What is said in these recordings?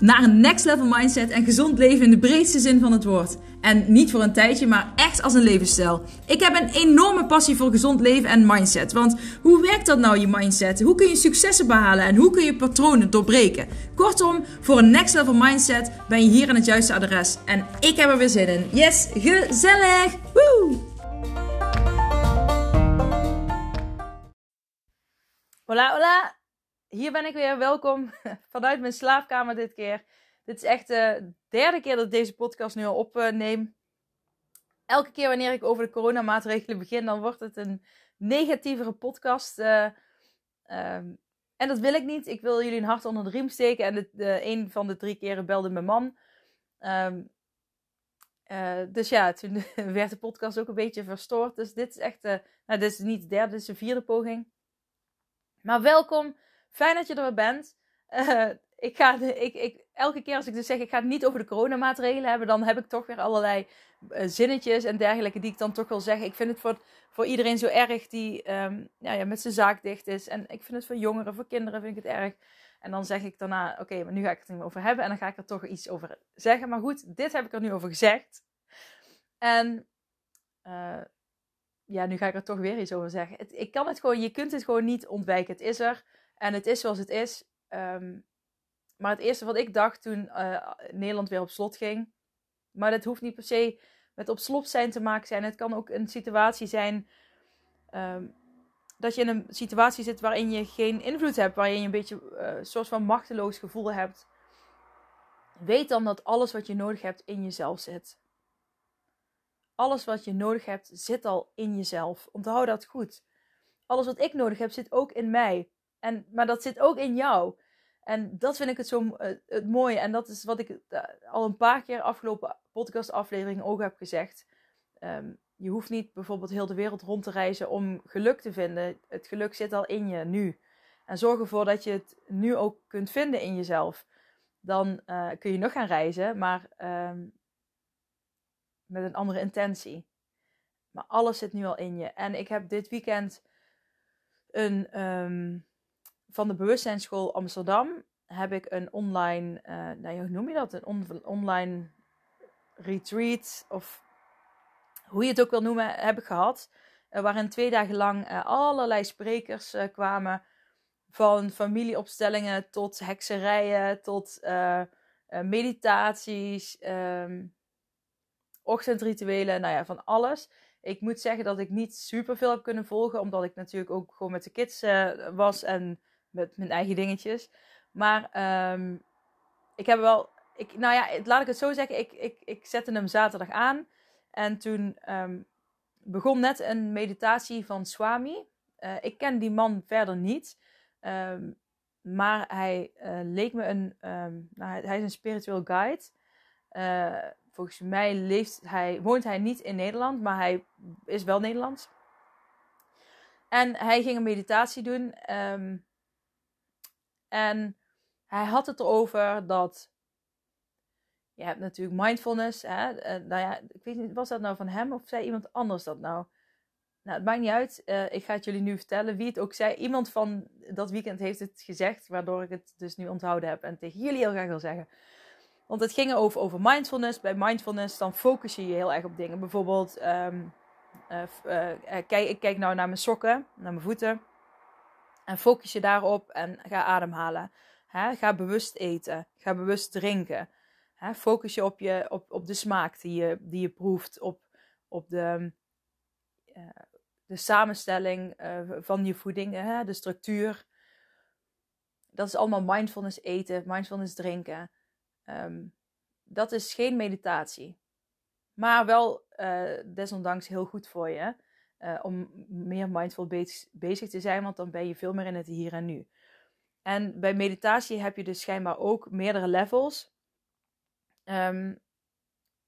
naar een next level mindset en gezond leven in de breedste zin van het woord. En niet voor een tijdje, maar echt als een levensstijl. Ik heb een enorme passie voor gezond leven en mindset. Want hoe werkt dat nou, je mindset? Hoe kun je successen behalen en hoe kun je patronen doorbreken? Kortom, voor een next level mindset ben je hier aan het juiste adres. En ik heb er weer zin in. Yes, gezellig! Woe! Hola, hola! Hier ben ik weer. Welkom vanuit mijn slaapkamer dit keer. Dit is echt de derde keer dat ik deze podcast nu al opneem. Elke keer wanneer ik over de coronamaatregelen begin, dan wordt het een negatievere podcast. Uh, um, en dat wil ik niet. Ik wil jullie een hart onder de riem steken. En de, een van de drie keren belde mijn man. Um, uh, dus ja, toen werd de podcast ook een beetje verstoord. Dus dit is echt, nou, dit is niet de derde, dit is de vierde poging. Maar welkom Fijn dat je er weer bent. Uh, ik ga ik, ik, elke keer als ik dus zeg, ik ga het niet over de coronamaatregelen hebben, dan heb ik toch weer allerlei uh, zinnetjes en dergelijke die ik dan toch wil zeggen. Ik vind het voor, voor iedereen zo erg die um, ja, ja, met zijn zaak dicht is. En ik vind het voor jongeren, voor kinderen vind ik het erg. En dan zeg ik daarna, oké, maar nu ga ik het er niet over hebben. En dan ga ik er toch iets over zeggen. Maar goed, dit heb ik er nu over gezegd. En uh, ja, nu ga ik er toch weer iets over zeggen. Ik kan het gewoon, je kunt het gewoon niet ontwijken. Het is er. En het is zoals het is. Um, maar het eerste wat ik dacht toen uh, Nederland weer op slot ging. Maar dat hoeft niet per se met op slot zijn te maken zijn. Het kan ook een situatie zijn. Um, dat je in een situatie zit waarin je geen invloed hebt. Waarin je een beetje uh, een soort van machteloos gevoel hebt. Weet dan dat alles wat je nodig hebt in jezelf zit. Alles wat je nodig hebt zit al in jezelf. Onthoud dat goed. Alles wat ik nodig heb zit ook in mij. En, maar dat zit ook in jou. En dat vind ik het zo uh, het mooie. En dat is wat ik uh, al een paar keer afgelopen podcastafleveringen ook heb gezegd. Um, je hoeft niet bijvoorbeeld heel de wereld rond te reizen om geluk te vinden. Het geluk zit al in je nu. En zorg ervoor dat je het nu ook kunt vinden in jezelf. Dan uh, kun je nog gaan reizen, maar um, met een andere intentie. Maar alles zit nu al in je. En ik heb dit weekend een. Um, van de Bewustzijnsschool Amsterdam heb ik een online, uh, nou, hoe noem je dat? Een on online retreat of hoe je het ook wil noemen, heb ik gehad. Uh, waarin twee dagen lang uh, allerlei sprekers kwamen. Van familieopstellingen tot hekserijen, tot meditaties, um, ochtendrituelen, nou ja, van alles. Ik moet zeggen dat ik niet super veel heb kunnen volgen, omdat ik natuurlijk ook gewoon met de kids was en met mijn eigen dingetjes. Maar um, ik heb wel. Ik, nou ja, laat ik het zo zeggen. Ik, ik, ik zette hem zaterdag aan. En toen um, begon net een meditatie van Swami. Uh, ik ken die man verder niet. Um, maar hij uh, leek me een. nou, hij is een spiritueel guide. Uh, volgens mij leeft hij, woont hij niet in Nederland, maar hij is wel Nederlands. En hij ging een meditatie doen. Um, en hij had het erover dat. Je hebt natuurlijk mindfulness. Hè? Uh, nou ja, ik weet niet, was dat nou van hem of zei iemand anders dat nou? Nou, het maakt niet uit. Uh, ik ga het jullie nu vertellen wie het ook zei. Iemand van dat weekend heeft het gezegd, waardoor ik het dus nu onthouden heb en tegen jullie heel graag wil zeggen. Want het ging over, over mindfulness. Bij mindfulness dan focus je je heel erg op dingen. Bijvoorbeeld, um, uh, kijk, ik kijk nou naar mijn sokken, naar mijn voeten. En focus je daarop en ga ademhalen. ga bewust eten. Ga bewust drinken. focus je op, je op, op de smaak die je, die je proeft. Op, op de, uh, de samenstelling uh, van je voeding. de structuur. Dat is allemaal mindfulness eten. Mindfulness drinken. Um, dat is geen meditatie. Maar wel uh, desondanks heel goed voor je. Uh, om meer mindful bezig te zijn, want dan ben je veel meer in het hier en nu. En bij meditatie heb je dus schijnbaar ook meerdere levels. Um,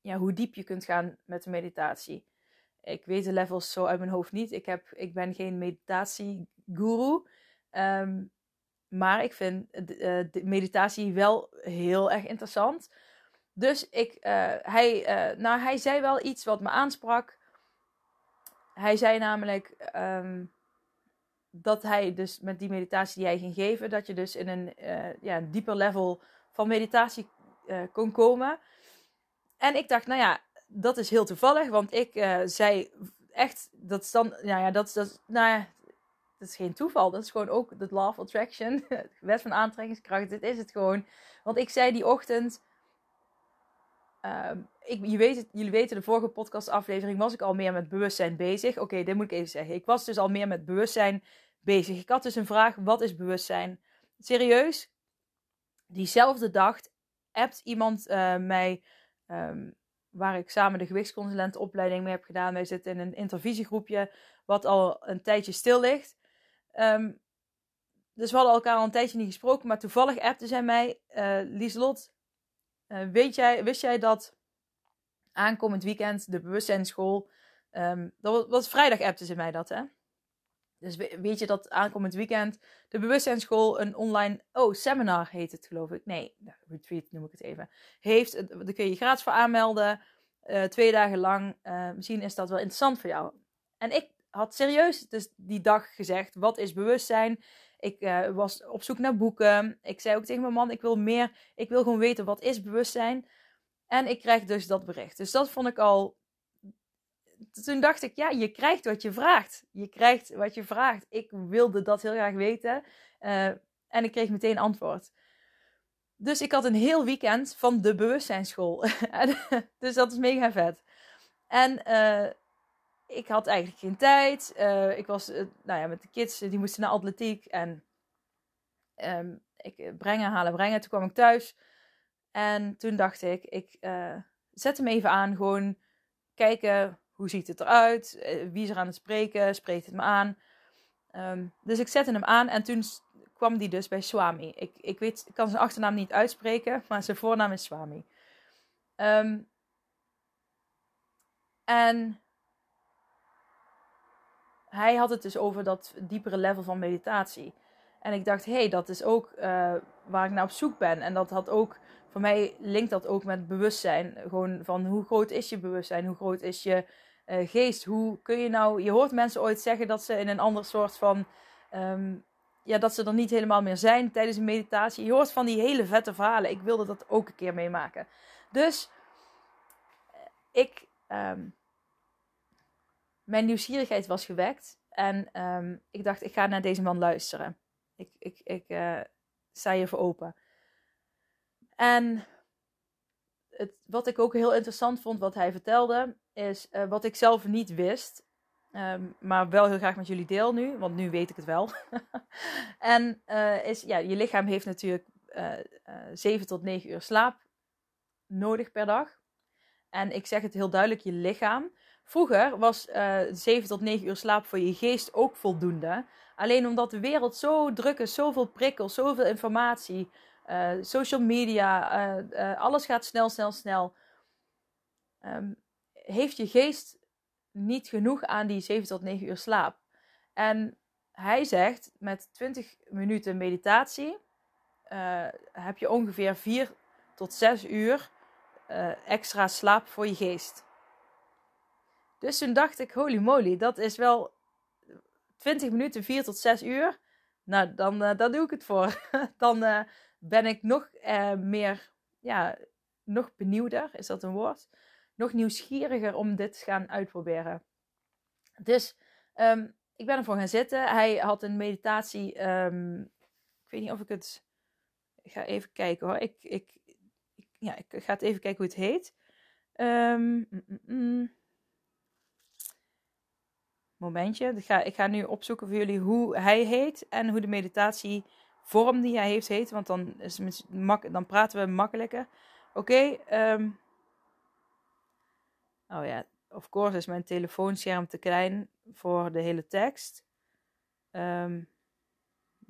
ja, hoe diep je kunt gaan met de meditatie. Ik weet de levels zo uit mijn hoofd niet. Ik, heb, ik ben geen meditatieguru. Um, maar ik vind de, uh, de meditatie wel heel erg interessant. Dus ik, uh, hij, nou, hij zei wel iets wat me aansprak. Hij zei namelijk um, dat hij dus met die meditatie die hij ging geven, dat je dus in een, uh, ja, een dieper level van meditatie kon komen. En ik dacht, nou ja, dat is heel toevallig, want ik zei echt, dat is dan, nou ja, dat, dat, nou ja, dat is geen toeval. Dat is gewoon ook de law of attraction, wet van aantrekkingskracht. Dit is het gewoon. Want ik zei die ochtend Ehm, ik, je weet jullie weten, de vorige podcastaflevering was ik al meer met bewustzijn bezig. Oké, dit moet ik even zeggen. Ik was dus al meer met bewustzijn bezig. Ik had dus een vraag, wat is bewustzijn? Serieus? Diezelfde dag appt iemand uh, mij, um, waar ik samen de gewichtsconsulentenopleiding mee heb gedaan. Wij zitten in een intervisiegroepje, wat al een tijdje stil ligt. Um, dus we hadden elkaar al een tijdje niet gesproken, maar toevallig appte zij mij, uh, Lieslot, weet jij, wist jij dat aankomend weekend de bewustzijnsschool. Um, dat was, was vrijdag appte ze mij dat, hè? Dus weet je dat aankomend weekend de bewustzijnsschool een online. Oh, seminar heet het, geloof ik. Nee, retreat noem ik het even. Heeft. Daar kun je gratis voor aanmelden. Uh, twee dagen lang. Misschien is dat wel interessant voor jou. En ik had serieus dus die dag gezegd: wat is bewustzijn? Ik uh, was op zoek naar boeken. Ik zei ook tegen mijn man: ik wil meer. Ik wil gewoon weten wat is bewustzijn. En ik krijg dus dat bericht. Dus dat vond ik al. Toen dacht ik: ja, je krijgt wat je vraagt. Je krijgt wat je vraagt. Ik wilde dat heel graag weten. Uh, en ik kreeg meteen antwoord. Dus ik had een heel weekend van de bewustzijnsschool. dus dat is mega vet. En uh, ik had eigenlijk geen tijd. Uh, ik was, uh, nou ja, met de kids, die moesten naar atletiek. En um, ik brengen, halen, brengen. Toen kwam ik thuis. En toen dacht ik, ik zet hem even aan. Gewoon kijken, hoe ziet het eruit? Wie is er aan het spreken? Spreekt het me aan? Um, dus ik zette hem aan. En toen kwam die dus bij Swami. Ik, ik, weet, ik kan zijn achternaam niet uitspreken. Maar zijn voornaam is Swami. Um, en hij had het dus over dat diepere level van meditatie. En ik dacht, hé, hey, dat is ook uh, waar ik naar op zoek ben. En dat had ook, voor mij linkt dat ook met bewustzijn. Gewoon van hoe groot is je bewustzijn? Hoe groot is je uh, geest? Hoe kun je nou, je hoort mensen ooit zeggen dat ze in een ander soort van, um, ja, dat ze er niet helemaal meer zijn tijdens een meditatie. Je hoort van die hele vette verhalen. Ik wilde dat ook een keer meemaken. Dus ik, um, mijn nieuwsgierigheid was gewekt. En um, ik dacht, ik ga naar deze man luisteren. Ik, ik, ik uh, sta hier voor open. En het, wat ik ook heel interessant vond, wat hij vertelde, is uh, wat ik zelf niet wist. Um, maar wel heel graag met jullie deel nu, want nu weet ik het wel. en uh, is, ja, je lichaam heeft natuurlijk 7 tot 9 uur slaap nodig per dag. En ik zeg het heel duidelijk, je lichaam. Vroeger was uh, 7 tot 9 uur slaap voor je geest ook voldoende. Alleen omdat de wereld zo druk is, zoveel prikkels, zoveel informatie, uh, social media, uh, alles gaat snel, snel, snel. Um, heeft je geest niet genoeg aan die 7 tot 9 uur slaap. En hij zegt, met 20 minuten meditatie heb je ongeveer 4 tot 6 uur extra slaap voor je geest. Dus toen dacht ik, holy moly, dat is wel 20 minuten, 4 tot 6 uur. Nou, dan uh, daar doe ik het voor. dan uh, ben ik nog uh, meer, ja, nog benieuwder, is dat een woord? Nog nieuwsgieriger om dit te gaan uitproberen. Dus um, ik ben ervoor gaan zitten. Hij had een meditatie. Um, ik weet niet of ik het. Ik ga even kijken hoor. Ik, ik, ja, ik ga het even kijken hoe het heet. Um, momentje. Ik ga, ik ga nu opzoeken voor jullie hoe hij heet en hoe de meditatievorm die hij heeft heet. Want dan, dan praten we makkelijker. Oké. Um... oh ja, of course is mijn telefoonscherm te klein voor de hele tekst. Um,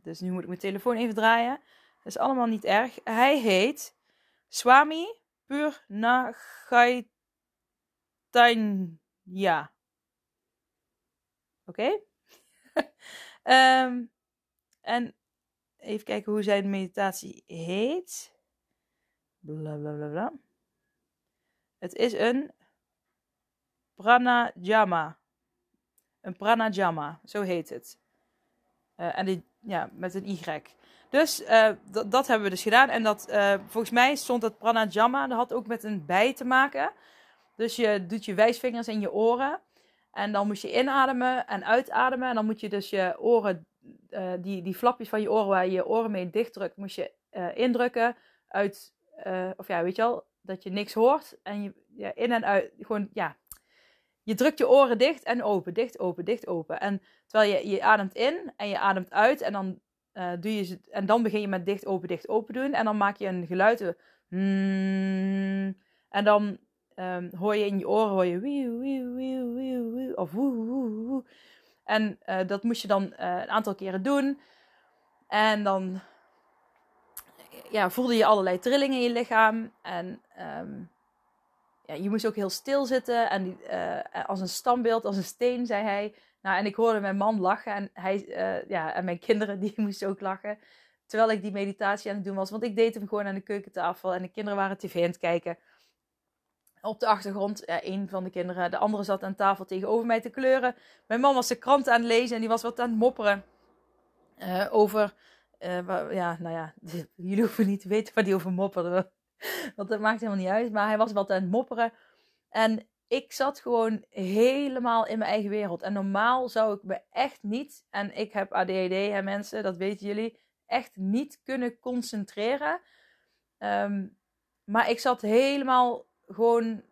dus nu moet ik mijn telefoon even draaien. Dat is allemaal niet erg. Hij heet Swami Purnagaitanya. Oké? Um, en even kijken hoe zijn meditatie heet. Bla bla bla bla. Het is een pranayama. Een pranayama, zo heet het. Uh, en die, ja, met een Y. Dus uh, dat hebben we dus gedaan. En dat, uh, volgens mij stond dat pranayama, dat had ook met een bij te maken. Dus je doet je wijsvingers in je oren. En dan moet je inademen en uitademen. En dan moet je dus je oren, uh, die, die flapjes van je oren waar je je oren mee dichtdrukt, moet je indrukken. Uit, of ja, weet je wel, dat je niks hoort. En je ja, in en uit, gewoon, ja. Je drukt je oren dicht en open, dicht, open, dicht, open. En terwijl je, je ademt in en je ademt uit. En dan, doe je, en dan begin je met dicht, open, dicht, open doen. En dan maak je een geluid. Mm, en dan um, hoor je in je oren, hoor je wieuw, wieuw, wieuw, wieuw, of woe. En uh, dat moest je dan uh, een aantal keren doen. En dan ja, voelde je allerlei trillingen in je lichaam. En um, ja, je moest ook heel stil zitten. En uh, als een standbeeld, als een steen, zei hij. Nou, en ik hoorde mijn man lachen. En, hij, ja, en mijn kinderen, die moesten ook lachen. Terwijl ik die meditatie aan het doen was. Want ik deed hem gewoon aan de keukentafel. En de kinderen waren tv aan het kijken. Op de achtergrond, ja, een van de kinderen. De andere zat aan tafel tegenover mij te kleuren. Mijn man was de krant aan het lezen. En die was wat aan het mopperen. Uh, over uh, ja, nou ja, jullie hoeven niet te weten waar die over mopperde. Want dat maakt helemaal niet uit. Maar hij was wat aan het mopperen. En ik zat gewoon helemaal in mijn eigen wereld. En normaal zou ik me echt niet, en ik heb ADHD, hè mensen, dat weten jullie, echt niet kunnen concentreren. Um, maar ik zat helemaal gewoon,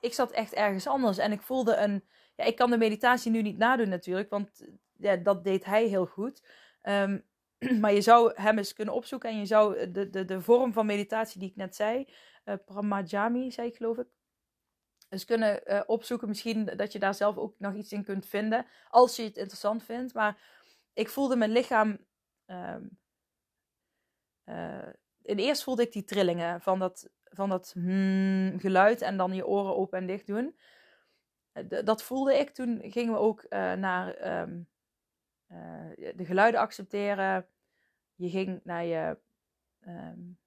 ik zat echt ergens anders. En ik voelde een, ja, ik kan de meditatie nu niet nadoen natuurlijk, want ja, dat deed hij heel goed. Um, maar je zou hem eens kunnen opzoeken en je zou de, de, de vorm van meditatie die ik net zei, uh, Pramajami zei ik geloof ik, eens kunnen uh, opzoeken. Misschien dat je daar zelf ook nog iets in kunt vinden, als je het interessant vindt. Maar ik voelde mijn lichaam, um, uh, in eerst voelde ik die trillingen van dat, van dat hmm, geluid en dan je oren open en dicht doen. dat voelde ik. Toen gingen we ook naar... Um, uh, de geluiden accepteren. Je ging naar je um,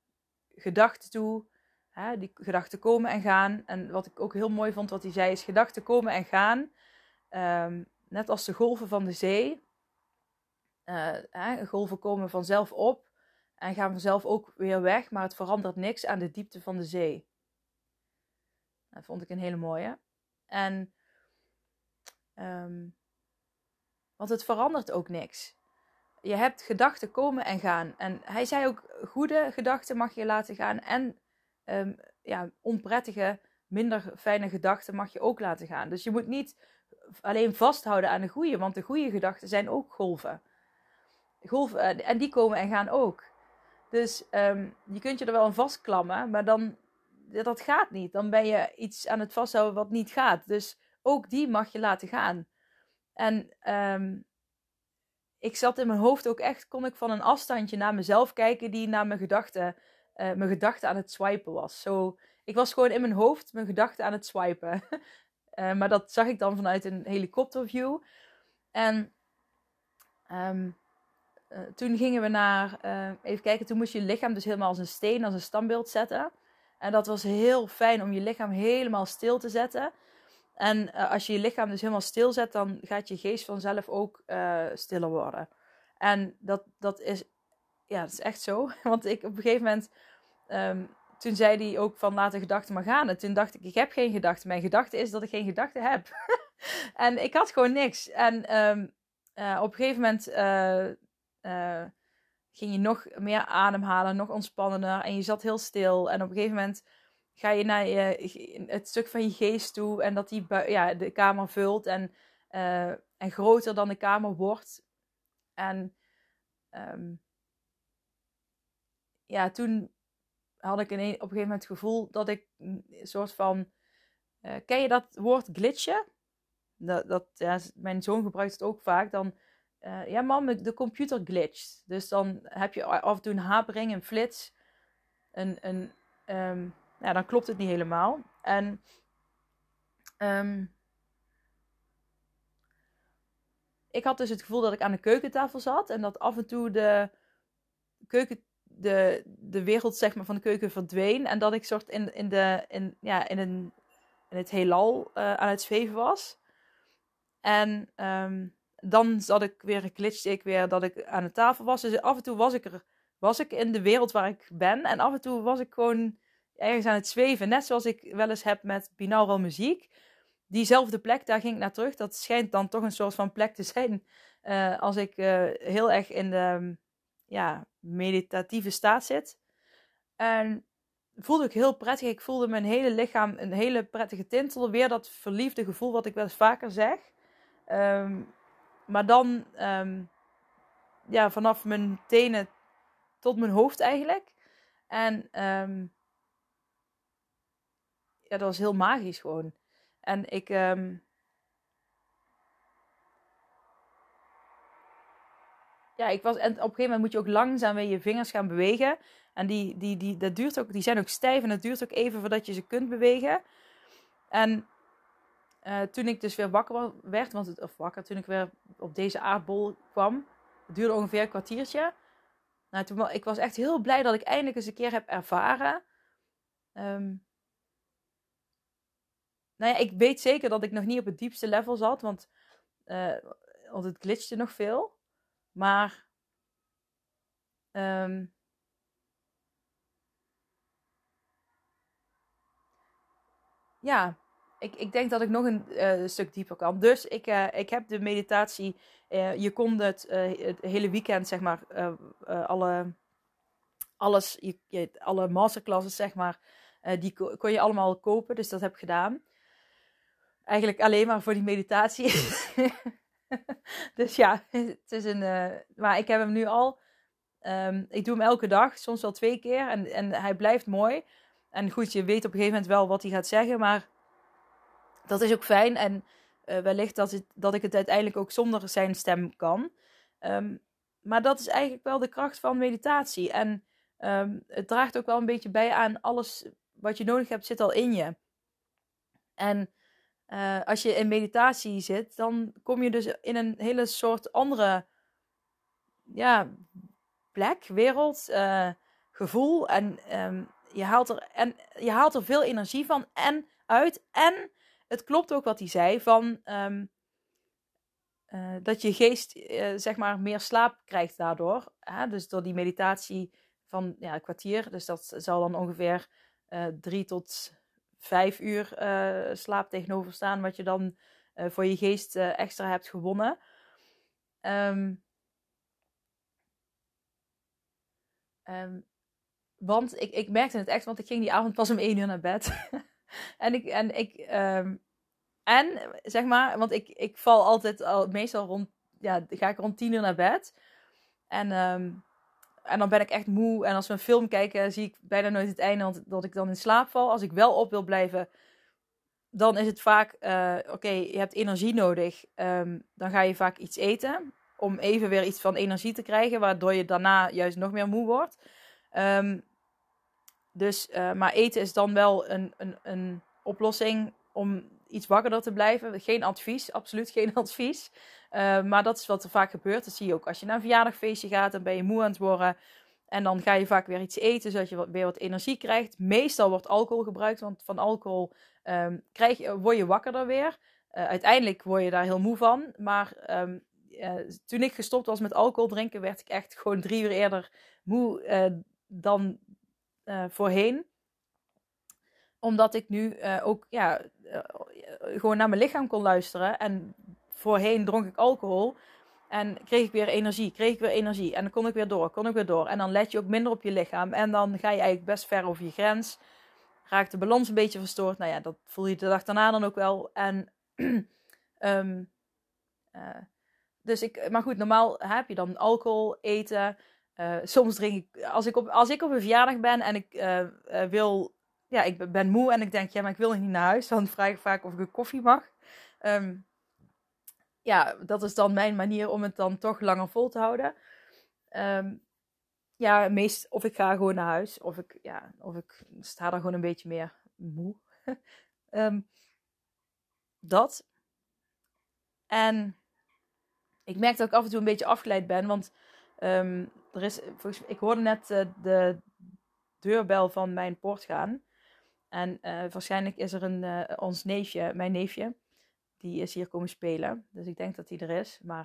gedachten toe. Hè, die gedachten komen en gaan. En wat ik ook heel mooi vond, wat hij zei, is gedachten komen en gaan. Um, net als de golven van de zee. Hè, golven komen vanzelf op en gaan vanzelf ook weer weg, maar het verandert niks aan de diepte van de zee. Dat vond ik een hele mooie. En um, want het verandert ook niks. Je hebt gedachten komen en gaan. En hij zei ook: goede gedachten mag je laten gaan. En um, ja, onprettige, minder fijne gedachten mag je ook laten gaan. Dus je moet niet alleen vasthouden aan de goede, want de goede gedachten zijn ook golven. Golven eh, en die komen en gaan ook. Dus um, je kunt je er wel aan vastklammen, maar dan dat gaat niet. Dan ben je iets aan het vasthouden wat niet gaat. Dus ook die mag je laten gaan. En um, ik zat in mijn hoofd ook echt, kon ik van een afstandje naar mezelf kijken die naar mijn gedachten, uh, mijn gedachten aan het swipen was. Zo, ik was gewoon in mijn hoofd mijn gedachten aan het swipen. uh, maar dat zag ik dan vanuit een helikopterview. En um, uh, toen gingen we naar, even kijken, toen moest je lichaam dus helemaal als een steen, als een standbeeld zetten. En dat was heel fijn om je lichaam helemaal stil te zetten. En uh, als je je lichaam dus helemaal stilzet, dan gaat je geest vanzelf ook stiller worden. En dat, dat, is, ja, dat is echt zo. Want ik op een gegeven moment, um, toen zei hij ook van laat de gedachten maar gaan. En toen dacht ik, ik heb geen gedachten. Mijn gedachte is dat ik geen gedachten heb. en ik had gewoon niks. En uh, op een gegeven moment ging je nog meer ademhalen, nog ontspannender. En je zat heel stil. En op een gegeven moment ga je naar het stuk van je geest toe en dat die ja, de kamer vult en, uh, en groter dan de kamer wordt. En um, ja, toen had ik een, op een gegeven moment het gevoel dat ik een soort van. Uh, ken je dat woord glitchen? Dat, dat, ja, mijn zoon gebruikt het ook vaak. Dan, uh, ja, mam, de computer glitcht. Dus dan heb je af en toe een hapering, een flits, een, een, um, nou, dan klopt het niet helemaal. En um, ik had dus het gevoel dat ik aan de keukentafel zat en dat af en toe de keuken, de, de wereld zeg maar, van de keuken verdween. En dat ik soort in, in, de, in, ja, in, een, in het heelal uh, aan het zweven was. En ehm, dan zat ik weer, glitchte ik weer dat ik aan de tafel was. Dus af en toe was ik er, was ik in de wereld waar ik ben. En af en toe was ik gewoon ergens aan het zweven. Net zoals ik wel eens heb met binaural muziek. Diezelfde plek, daar ging ik naar terug. Dat schijnt dan toch een soort van plek te zijn. Uh, als ik uh, heel erg in de ja, meditatieve staat zit. En voelde ik heel prettig. Ik voelde mijn hele lichaam een hele prettige tintel. Weer dat verliefde gevoel wat ik wel eens vaker zeg. Um, maar dan um, ja, vanaf mijn tenen tot mijn hoofd eigenlijk. En um, ja, dat was heel magisch gewoon. En ik. Um, ja, ik was. En op een gegeven moment moet je ook langzaam weer je vingers gaan bewegen. En die, die, die, dat duurt ook, die zijn ook stijf en het duurt ook even voordat je ze kunt bewegen. En uh, toen ik dus weer wakker werd, want het, of wakker, toen ik weer op deze aardbol kwam, het duurde ongeveer een kwartiertje. Nou, toen, ik was echt heel blij dat ik eindelijk eens een keer heb ervaren. Um, nou ja, ik weet zeker dat ik nog niet op het diepste level zat, want, uh, want het glitchte nog veel. Maar um, ja, ik, ik denk dat ik nog een uh, stuk dieper kan. Dus ik, uh, ik heb de meditatie. Uh, je kon het, het hele weekend, zeg maar, alle, alles, je, je, alle masterclasses, zeg maar, die kon je allemaal kopen. Dus dat heb ik gedaan. Eigenlijk alleen maar voor die meditatie. dus ja, het is een. maar ik heb hem nu al. Um, ik doe hem elke dag, soms wel twee keer. En, en hij blijft mooi. En goed, je weet op een gegeven moment wel wat hij gaat zeggen. Maar dat is ook fijn. En uh, wellicht dat, het, dat ik het uiteindelijk ook zonder zijn stem kan. Um, maar dat is eigenlijk wel de kracht van meditatie. En um, het draagt ook wel een beetje bij aan alles wat je nodig hebt, zit al in je. En uh, als je in meditatie zit, dan kom je dus in een hele soort andere ja, plek, wereld, uh, gevoel. En um, je, haalt er, en je haalt er veel energie van en uit. En het klopt ook wat hij zei van um, uh, dat je geest uh, zeg maar meer slaap krijgt daardoor. Hè? Dus door die meditatie van ja, een kwartier. Dus dat zal dan ongeveer uh, drie tot vijf uur slaap tegenover staan. Wat je dan voor je geest extra hebt gewonnen. Um, um, want ik, ik merkte het echt, want ik ging die avond pas om één uur naar bed. en ik, en ik, um, en zeg maar, want ik, ik val altijd al, meestal rond, ja, ga ik rond tien uur naar bed. En, um, en dan ben ik echt moe. En als we een film kijken, zie ik bijna nooit het einde, dat ik dan in slaap val. Als ik wel op wil blijven, dan is het vaak, uh, oké, je hebt energie nodig. Um, dan ga je vaak iets eten, om even weer iets van energie te krijgen, waardoor je daarna juist nog meer moe wordt. Um, dus, uh, maar eten is dan wel een, een, een oplossing om iets wakkerder te blijven. Geen advies, absoluut geen advies. Uh, maar dat is wat er vaak gebeurt. Dat zie je ook als je naar een verjaardagfeestje gaat. Dan ben je moe aan het worden. En dan ga je vaak weer iets eten, zodat je weer wat energie krijgt. Meestal wordt alcohol gebruikt, want van alcohol um, krijg je, word je wakkerder weer. Uh, uiteindelijk word je daar heel moe van. Maar uh, toen ik gestopt was met alcohol drinken, werd ik echt gewoon drie uur eerder moe dan uh, voorheen. Omdat ik nu uh, ook ja, uh, gewoon naar mijn lichaam kon luisteren. En voorheen dronk ik alcohol. En kreeg ik weer energie, kreeg ik weer energie. En dan kon ik weer door, kon ik weer door. En dan let je ook minder op je lichaam. En dan ga je eigenlijk best ver over je grens. Raakt de balans een beetje verstoord. Nou ja, dat voel je de dag daarna dan ook wel. En um, dus ik, maar goed, normaal heb je dan alcohol, eten. Uh, soms drink ik, als ik, op, als ik op een verjaardag ben en ik uh, uh, wil, ja, ik ben moe en ik denk, ja, maar ik wil niet naar huis, dan vraag ik vaak of ik een koffie mag. Um, ja, dat is dan mijn manier om het dan toch langer vol te houden. Um, ja, meest, of ik ga gewoon naar huis, of ik, ja, of ik sta er gewoon een beetje meer moe. um, dat. En ik merk dat ik af en toe een beetje afgeleid ben, want er is, volgens, ik hoorde net uh, de deurbel van mijn poort gaan. En uh, waarschijnlijk is er een, uh, ons neefje, mijn neefje, die is hier komen spelen. Dus ik denk dat hij er is. Maar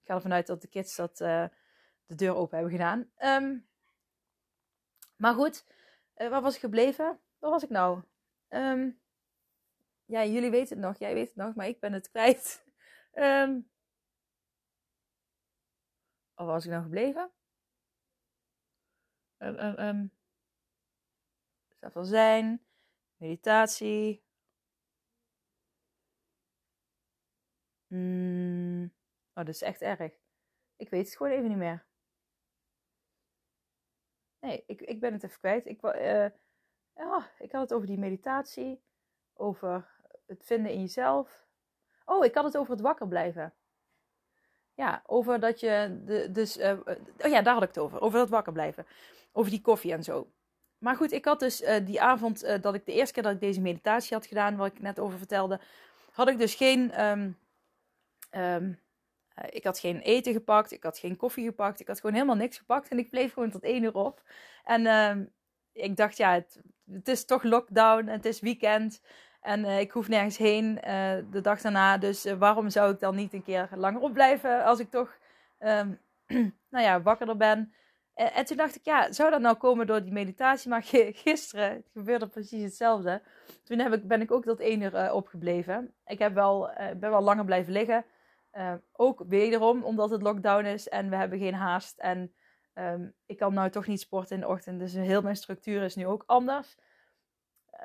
ik ga ervan uit dat de kids dat, de deur open hebben gedaan. Um, maar goed, waar was ik gebleven? Waar was ik nou? Um, ja, jullie weten het nog, jij weet het nog, maar ik ben het kwijt. um, waar was ik nou gebleven? Um. Staat van zijn, meditatie. Mm. Oh, dat is echt erg. Ik weet het gewoon even niet meer. Nee, ik, ik ben het even kwijt. Ik, uh, ja, ik had het over die meditatie, over het vinden in jezelf. Oh, ik had het over het wakker blijven. Ja, over dat je. De, dus, uh, oh ja, daar had ik het over. Over dat wakker blijven. Over die koffie en zo. Maar goed, ik had dus uh, die avond dat ik de eerste keer dat ik deze meditatie had gedaan, wat ik net over vertelde, had ik dus geen. Um, um, ik had geen eten gepakt, ik had geen koffie gepakt, ik had gewoon helemaal niks gepakt en ik bleef gewoon tot één uur op. En um, ik dacht, ja, het, het, is toch lockdown, het is weekend. En uh, ik hoef nergens heen uh, de dag daarna. Dus uh, waarom zou ik dan niet een keer langer opblijven als ik toch um, nou ja, wakkerder ben? En, en, toen dacht ik, ja, zou dat nou komen door die meditatie? Maar gisteren gebeurde precies hetzelfde. Toen heb ik, ben ik ook tot één uur opgebleven. Ik heb wel, ben wel langer blijven liggen. ook wederom omdat het lockdown is en we hebben geen haast. En um, ik kan nou toch niet sporten in de ochtend. Dus heel mijn structuur is nu ook anders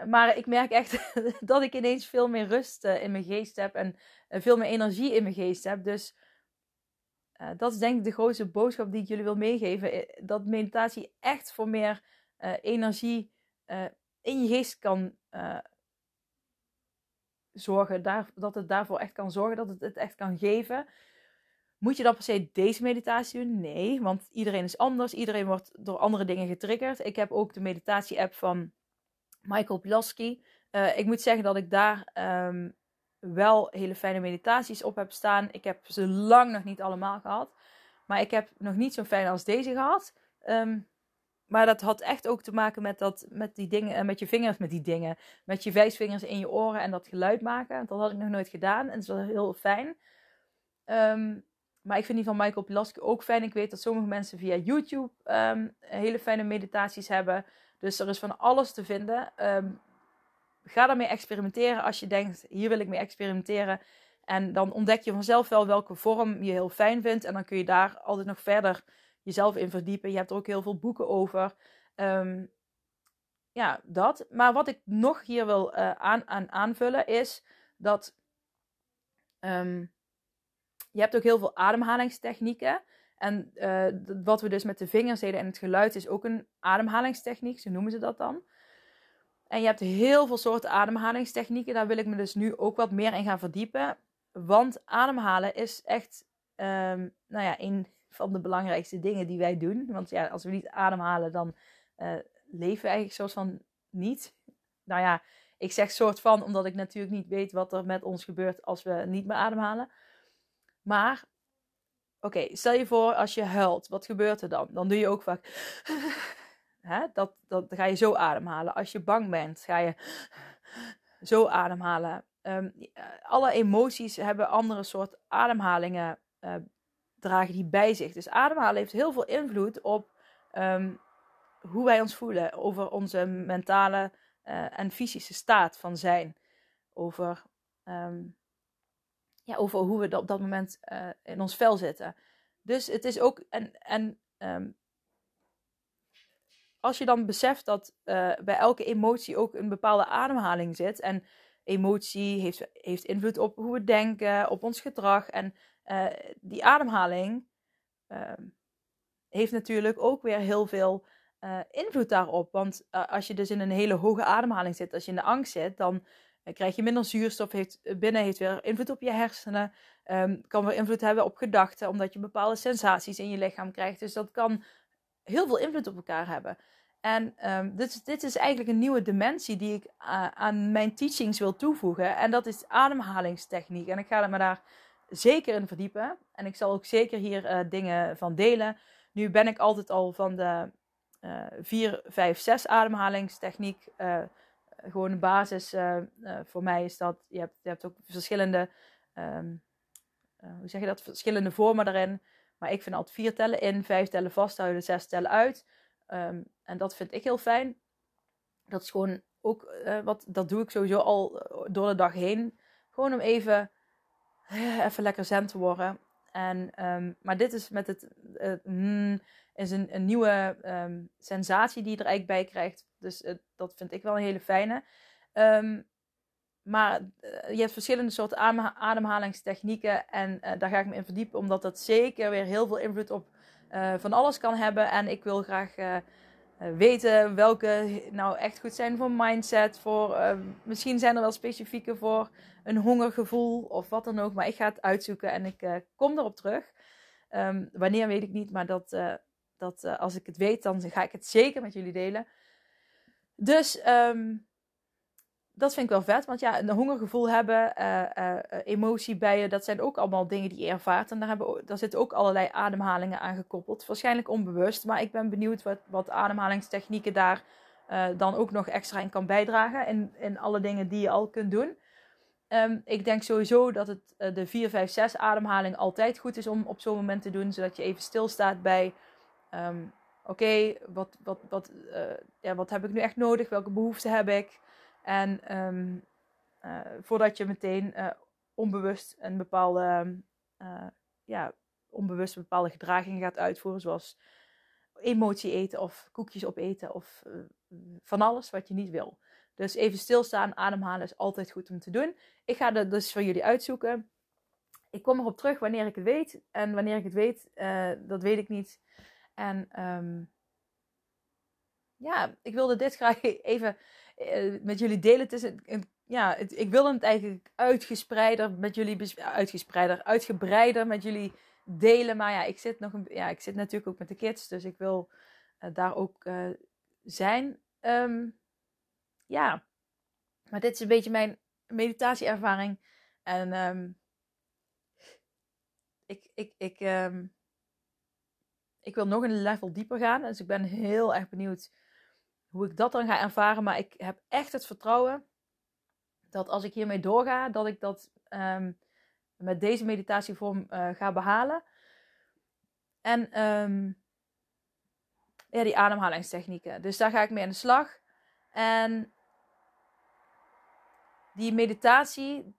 maar ik merk echt dat ik ineens veel meer rust uh, in mijn geest heb en uh, veel meer energie in mijn geest heb. Dus uh, dat is denk ik de grootste boodschap die ik jullie wil meegeven. Dat meditatie echt voor meer energie in je geest kan zorgen. Daar, dat het daarvoor echt kan zorgen, dat het het echt kan geven. Moet je dan per se deze meditatie doen? Nee, want iedereen is anders. Iedereen wordt door andere dingen getriggerd. Ik heb ook de meditatie-app van Michael Pilaski. Uh, ik moet zeggen dat ik daar um, wel hele fijne meditaties op heb staan. Ik heb ze lang nog niet allemaal gehad. Maar ik heb nog niet zo fijn als deze gehad. Um, maar dat had echt ook te maken met, dat, met die dingen, eh, met je vingers, met die dingen. Met je wijsvingers in je oren en dat geluid maken. Dat had ik nog nooit gedaan en het was heel fijn. Um, maar ik vind die van Michael Pilaski ook fijn. Ik weet dat sommige mensen via YouTube hele fijne meditaties hebben. Dus er is van alles te vinden. Um, ga daarmee experimenteren als je denkt, hier wil ik mee experimenteren. En dan ontdek je vanzelf wel welke vorm je heel fijn vindt. En dan kun je daar altijd nog verder jezelf in verdiepen. Je hebt er ook heel veel boeken over. Um, ja, dat. Maar wat ik nog hier wil uh, aan, aan, aanvullen is dat um, je hebt ook heel veel ademhalingstechnieken. En uh, wat we dus met de vingers deden en het geluid is ook een ademhalingstechniek, zo noemen ze dat dan. En je hebt heel veel soorten ademhalingstechnieken. Daar wil ik me dus nu ook wat meer in gaan verdiepen. Want ademhalen is echt, um, nou ja, een van de belangrijkste dingen die wij doen. Want ja, als we niet ademhalen, dan uh, leven we eigenlijk soort van niet. Nou ja, ik zeg soort van, omdat ik natuurlijk niet weet wat er met ons gebeurt als we niet meer ademhalen. Maar Oké, stel je voor als je huilt, wat gebeurt er dan? Dan doe je ook vaak. Hè? Dat, dat ga je zo ademhalen. Als je bang bent, ga je zo ademhalen. Um, alle emoties hebben andere soort ademhalingen, uh, dragen die bij zich. Dus ademhalen heeft heel veel invloed op um, hoe wij ons voelen. Over onze mentale uh, en fysische staat van zijn. Over um, ja, over hoe we op dat moment uh, in ons vel zitten. Dus het is ook. En, en um, als je dan beseft dat uh, bij elke emotie ook een bepaalde ademhaling zit. En emotie heeft, heeft invloed op hoe we denken, op ons gedrag. En uh, die ademhaling uh, heeft natuurlijk ook weer heel veel invloed daarop. Want als je dus in een hele hoge ademhaling zit, als je in de angst zit, dan krijg je minder zuurstof, heeft, eh, binnen heeft weer invloed op je hersenen. Um, kan weer invloed hebben op gedachten, omdat je bepaalde sensaties in je lichaam krijgt. Dus dat kan heel veel invloed op elkaar hebben. En um, dit, dit, is eigenlijk een nieuwe dimensie die ik uh, aan mijn teachings wil toevoegen. En dat is ademhalingstechniek. En ik ga me daar zeker in verdiepen. En ik zal ook zeker hier uh, dingen van delen. Nu ben ik altijd al van de uh, 4, 5, 6 ademhalingstechniek. Gewoon een basis. Uh, voor mij is dat. Je hebt, je hebt ook verschillende. Um, hoe zeg je dat? Verschillende vormen daarin. Maar ik vind altijd vier tellen in, vijf tellen vasthouden, zes tellen uit. Um, en dat vind ik heel fijn. Dat is gewoon ook wat. Dat doe ik sowieso al door de dag heen. Gewoon om even. Even lekker zen te worden. En, um, maar dit is met het. Mm, is een, een nieuwe um, sensatie die je er eigenlijk bij krijgt. Dus dat vind ik wel een hele fijne. Um, maar uh, je hebt verschillende soorten ademhalingstechnieken. En uh, daar ga ik me in verdiepen, omdat dat zeker weer heel veel invloed op van alles kan hebben. En ik wil graag weten welke nou echt goed zijn voor mindset. Voor, misschien zijn er wel specifieke voor een hongergevoel of wat dan ook. Maar ik ga het uitzoeken en ik kom erop terug. Um, wanneer weet ik niet, maar dat, dat als ik het weet, dan ga ik het zeker met jullie delen. Dus um, dat vind ik wel vet. Want ja, een hongergevoel hebben, uh, uh, emotie bij je, dat zijn ook allemaal dingen die je ervaart. En daar, hebben, daar zitten ook allerlei ademhalingen aan gekoppeld. Waarschijnlijk onbewust, maar ik ben benieuwd wat, wat ademhalingstechnieken daar dan ook nog extra in kan bijdragen. In, in alle dingen die je al kunt doen. Um, ik denk sowieso dat het de 4, 5, 6 ademhaling altijd goed is om op zo'n moment te doen. Zodat je even stilstaat bij Um, Oké, wat, wat, wat, ja, wat heb ik nu echt nodig? Welke behoeften heb ik? En um, uh, voordat je meteen uh, onbewust een bepaalde, ja, onbewust bepaalde gedragingen gaat uitvoeren, zoals emotie eten of koekjes opeten of van alles wat je niet wil. Dus even stilstaan, ademhalen is altijd goed om te doen. Ik ga dat dus voor jullie uitzoeken. Ik kom erop terug wanneer ik het weet. En wanneer ik het weet, dat weet ik niet. En um, ja, ik wilde dit graag even uh, met jullie delen. Het een, ja, ik wilde het eigenlijk uitgespreider met jullie, uitgespreider, uitgebreider met jullie delen. Maar ja, ik zit nog een, ja, ik zit natuurlijk ook met de kids, dus ik wil uh, daar ook uh, zijn. Um, ja, maar dit is een beetje mijn meditatieervaring. En um, ik, ik, ik, um, ik wil nog een level dieper gaan. Dus ik ben heel erg benieuwd hoe ik dat dan ga ervaren. Maar ik heb echt het vertrouwen dat als ik hiermee doorga, dat ik dat um, met deze meditatievorm uh, ga behalen. En um, ja, die ademhalingstechnieken. Dus daar ga ik mee aan de slag. En die meditatie,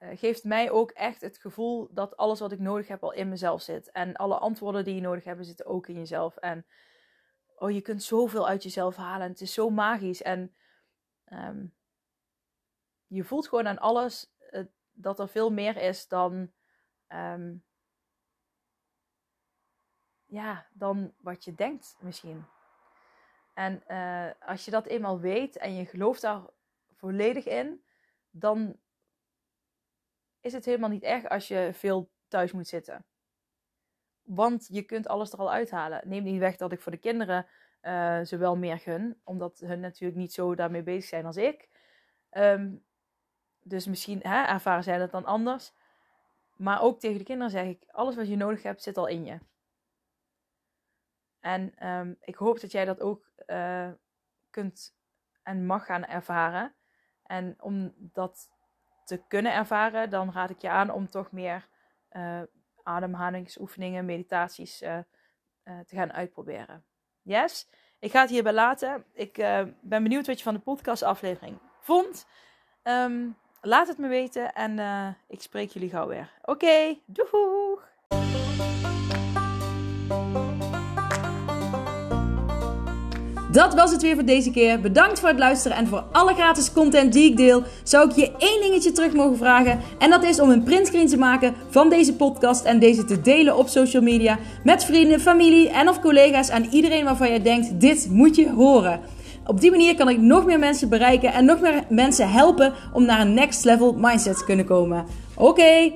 uh, geeft mij ook echt het gevoel dat alles wat ik nodig heb al in mezelf zit. En alle antwoorden die je nodig hebt zitten ook in jezelf. En oh, je kunt zoveel uit jezelf halen. En het is zo magisch. En um, je voelt gewoon aan alles uh, dat er veel meer is dan. Um, ja, dan wat je denkt misschien. En uh, als je dat eenmaal weet en je gelooft daar volledig in, dan is het helemaal niet erg als je veel thuis moet zitten. Want je kunt alles er al uithalen. Neem niet weg dat ik voor de kinderen uh, ze wel meer gun. Omdat hun natuurlijk niet zo daarmee bezig zijn als ik. Um, dus misschien hè, ervaren zij dat dan anders. Maar ook tegen de kinderen zeg ik: alles wat je nodig hebt zit al in je. En um, ik hoop dat jij dat ook uh, kunt en mag gaan ervaren. En om dat te kunnen ervaren, dan raad ik je aan om toch meer uh, ademhalingsoefeningen, meditaties uh, uh, te gaan uitproberen. Yes? Ik ga het hierbij laten. Ik ben benieuwd wat je van de podcastaflevering vond. Um, laat het me weten en ik spreek jullie gauw weer. Oké, okay, doeg! Dat was het weer voor deze keer. Bedankt voor het luisteren en voor alle gratis content die ik deel. Zou ik je één dingetje terug mogen vragen? En dat is om een printscreen te maken van deze podcast en deze te delen op social media met vrienden, familie en of collega's en iedereen waarvan jij denkt: dit moet je horen. Op die manier kan ik nog meer mensen bereiken en nog meer mensen helpen om naar een next level mindset te kunnen komen. Oké, okay!